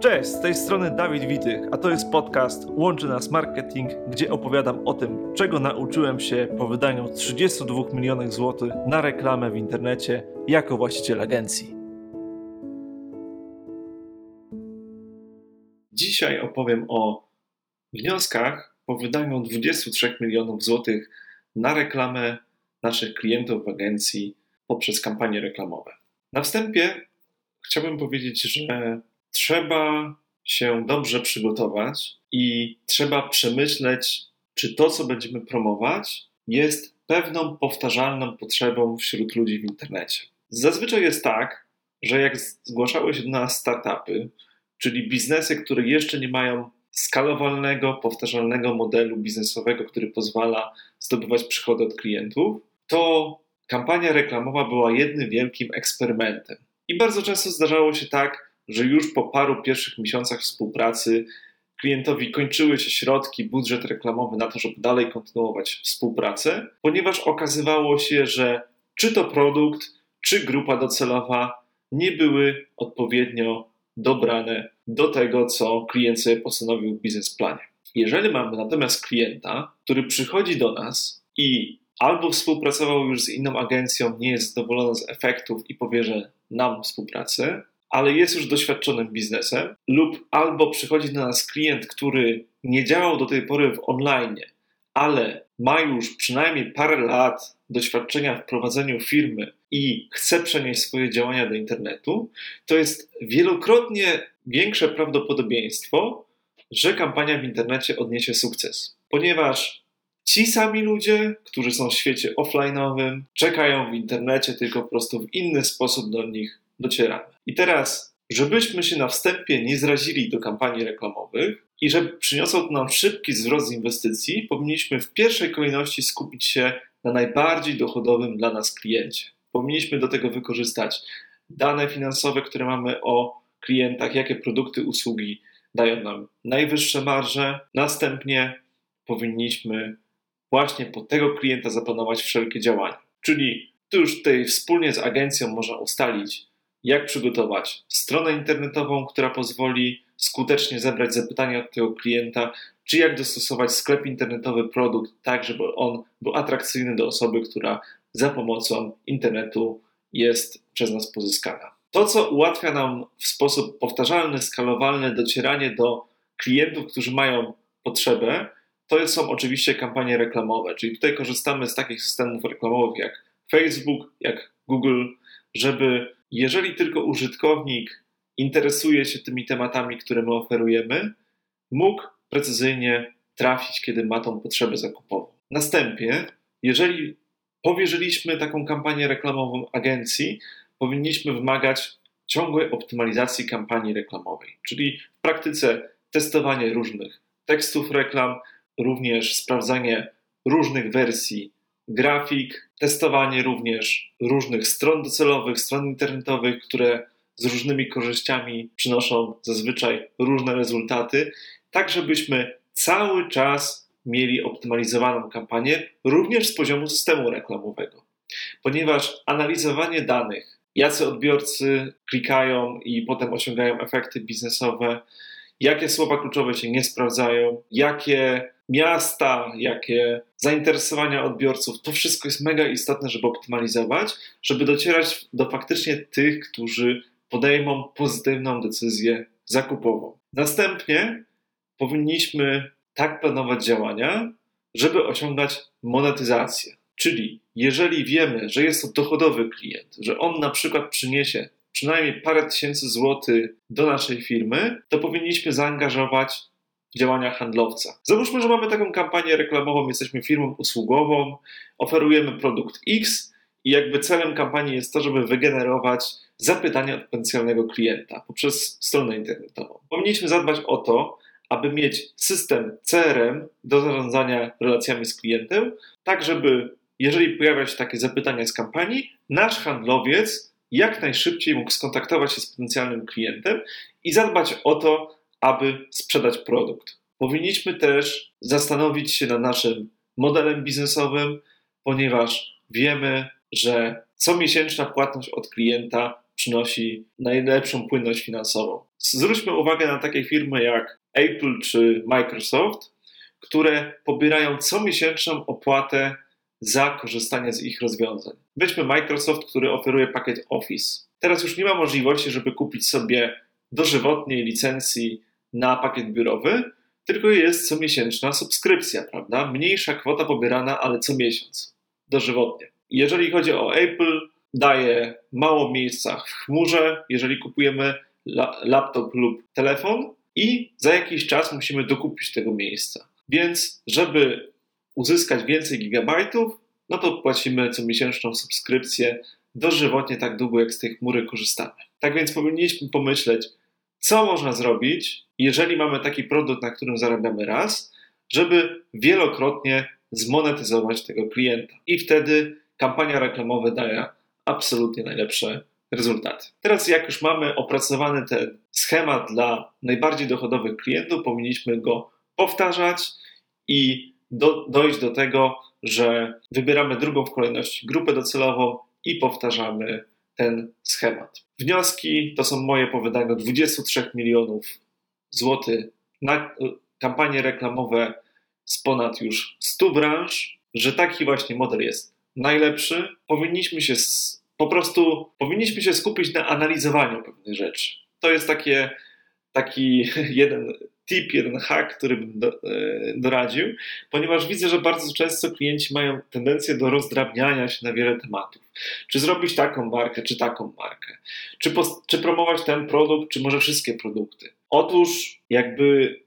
Cześć, z tej strony Dawid Witych, a to jest podcast Łączy Nas Marketing, gdzie opowiadam o tym, czego nauczyłem się po wydaniu 32 milionów złotych na reklamę w internecie jako właściciel agencji. Dzisiaj opowiem o wnioskach po wydaniu 23 milionów złotych na reklamę naszych klientów w agencji poprzez kampanie reklamowe. Na wstępie chciałbym powiedzieć, że trzeba się dobrze przygotować i trzeba przemyśleć, czy to, co będziemy promować, jest pewną powtarzalną potrzebą wśród ludzi w internecie. Zazwyczaj jest tak, że jak zgłaszały się do nas startupy, czyli biznesy, które jeszcze nie mają skalowalnego, powtarzalnego modelu biznesowego, który pozwala zdobywać przychody od klientów, to kampania reklamowa była jednym wielkim eksperymentem. I bardzo często zdarzało się tak, że już po paru pierwszych miesiącach współpracy klientowi kończyły się środki, budżet reklamowy na to, żeby dalej kontynuować współpracę, ponieważ okazywało się, że czy to produkt, czy grupa docelowa nie były odpowiednio dobrane do tego, co klient sobie postanowił w biznesplanie. Jeżeli mamy natomiast klienta, który przychodzi do nas i albo współpracował już z inną agencją, nie jest zadowolony z efektów i powierza nam współpracę, ale jest już doświadczonym biznesem, lub albo przychodzi do nas klient, który nie działał do tej pory w online, ale ma już przynajmniej parę lat doświadczenia w prowadzeniu firmy i chce przenieść swoje działania do internetu, to jest wielokrotnie większe prawdopodobieństwo, że kampania w internecie odniesie sukces. Ponieważ ci sami ludzie, którzy są w świecie offline'owym, czekają w internecie, tylko po prostu w inny sposób do nich docieramy. I teraz, żebyśmy się na wstępie nie zrazili do kampanii reklamowych i żeby przyniosło to nam szybki z inwestycji, powinniśmy w pierwszej kolejności skupić się na najbardziej dochodowym dla nas kliencie. Powinniśmy do tego wykorzystać dane finansowe, które mamy o klientach, jakie produkty, usługi dają nam najwyższe marże. Następnie powinniśmy właśnie pod tego klienta zaplanować wszelkie działania. Czyli tu już tutaj wspólnie z agencją można ustalić, jak przygotować stronę internetową, która pozwoli skutecznie zebrać zapytania od tego klienta, czy jak dostosować sklep internetowy produkt tak, żeby on był atrakcyjny do osoby, która za pomocą internetu jest przez nas pozyskana. To, co ułatwia nam w sposób powtarzalny, skalowalny docieranie do klientów, którzy mają potrzebę, to są oczywiście kampanie reklamowe, czyli tutaj korzystamy z takich systemów reklamowych jak Facebook, jak Google, żeby jeżeli tylko użytkownik interesuje się tymi tematami, które my oferujemy, mógł precyzyjnie trafić, kiedy ma tą potrzebę zakupową. Następnie, jeżeli powierzyliśmy taką kampanię reklamową agencji, powinniśmy wymagać ciągłej optymalizacji kampanii reklamowej, czyli w praktyce testowanie różnych tekstów reklam, również sprawdzanie różnych wersji grafik, testowanie również różnych stron docelowych, stron internetowych, które z różnymi korzyściami przynoszą zazwyczaj różne rezultaty, tak żebyśmy cały czas mieli optymalizowaną kampanię również z poziomu systemu reklamowego. Ponieważ analizowanie danych, jacy odbiorcy klikają i potem osiągają efekty biznesowe, jakie słowa kluczowe się nie sprawdzają, jakie miasta, jakie zainteresowania odbiorców, to wszystko jest mega istotne, żeby optymalizować, żeby docierać do faktycznie tych, którzy podejmą pozytywną decyzję zakupową. Następnie powinniśmy tak planować działania, żeby osiągać monetyzację. Czyli jeżeli wiemy, że jest to dochodowy klient, że on na przykład przyniesie przynajmniej parę tysięcy złotych do naszej firmy, to powinniśmy zaangażować działania handlowca. Załóżmy, że mamy taką kampanię reklamową, jesteśmy firmą usługową, oferujemy produkt X i jakby celem kampanii jest to, żeby wygenerować zapytania od potencjalnego klienta poprzez stronę internetową. Powinniśmy zadbać o to, aby mieć system CRM do zarządzania relacjami z klientem, tak żeby jeżeli pojawia się takie zapytania z kampanii, nasz handlowiec jak najszybciej mógł skontaktować się z potencjalnym klientem i zadbać o to, aby sprzedać produkt. Powinniśmy też zastanowić się nad naszym modelem biznesowym, ponieważ wiemy, że comiesięczna płatność od klienta przynosi najlepszą płynność finansową. Zwróćmy uwagę na takie firmy jak Apple czy Microsoft, które pobierają comiesięczną opłatę za korzystanie z ich rozwiązań. Weźmy Microsoft, który oferuje pakiet Office. Teraz już nie ma możliwości, żeby kupić sobie dożywotniej licencji na pakiet biurowy, tylko jest comiesięczna subskrypcja, prawda? Mniejsza kwota pobierana, ale co miesiąc, dożywotnie. Jeżeli chodzi o Apple, daje mało miejsca w chmurze, jeżeli kupujemy laptop lub telefon i za jakiś czas musimy dokupić tego miejsca. Więc, żeby uzyskać więcej gigabajtów, no to płacimy co miesięczną subskrypcję dożywotnie tak długo, jak z tej chmury korzystamy. Tak więc powinniśmy pomyśleć, co można zrobić, jeżeli mamy taki produkt, na którym zarabiamy raz, żeby wielokrotnie zmonetyzować tego klienta. I wtedy kampania reklamowa daje absolutnie najlepsze rezultaty. Teraz, jak już mamy opracowany ten schemat dla najbardziej dochodowych klientów, powinniśmy go powtarzać i do, dojść do tego, że wybieramy drugą w kolejności grupę docelową i powtarzamy ten schemat. Wnioski to są moje po wydaniu 23 milionów złotych na kampanie reklamowe z ponad już 100 branż, że taki właśnie model jest najlepszy. Powinniśmy się po prostu powinniśmy się skupić na analizowaniu pewnych rzeczy. To jest takie, taki jeden tip, jeden hack, który bym do, e, doradził, ponieważ widzę, że bardzo często klienci mają tendencję do rozdrabniania się na wiele tematów. Czy zrobić taką markę, czy taką markę? Czy, czy promować ten produkt, czy może wszystkie produkty? Otóż, jakby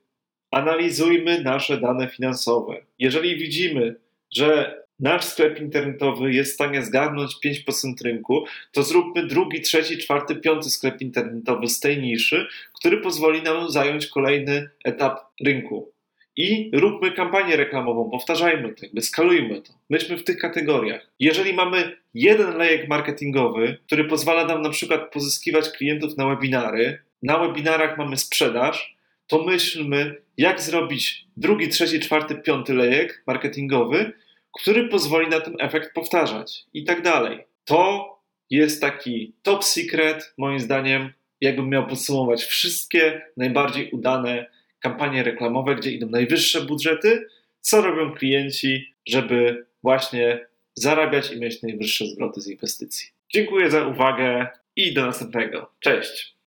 analizujmy nasze dane finansowe. Jeżeli widzimy, że nasz sklep internetowy jest w stanie zgarnąć 5% rynku, to zróbmy drugi, trzeci, czwarty, piąty sklep internetowy z tej niszy, który pozwoli nam zająć kolejny etap rynku. I róbmy kampanię reklamową, powtarzajmy to, jakby skalujmy to. Myślmy w tych kategoriach. Jeżeli mamy jeden lejek marketingowy, który pozwala nam na przykład pozyskiwać klientów na webinary, na webinarach mamy sprzedaż, to myślmy, jak zrobić drugi, trzeci, czwarty, piąty lejek marketingowy, który pozwoli na ten efekt powtarzać i tak dalej. To jest taki top secret, moim zdaniem, jakbym miał podsumować wszystkie najbardziej udane kampanie reklamowe, gdzie idą najwyższe budżety, co robią klienci, żeby właśnie zarabiać i mieć najwyższe zwroty z inwestycji. Dziękuję za uwagę i do następnego. Cześć!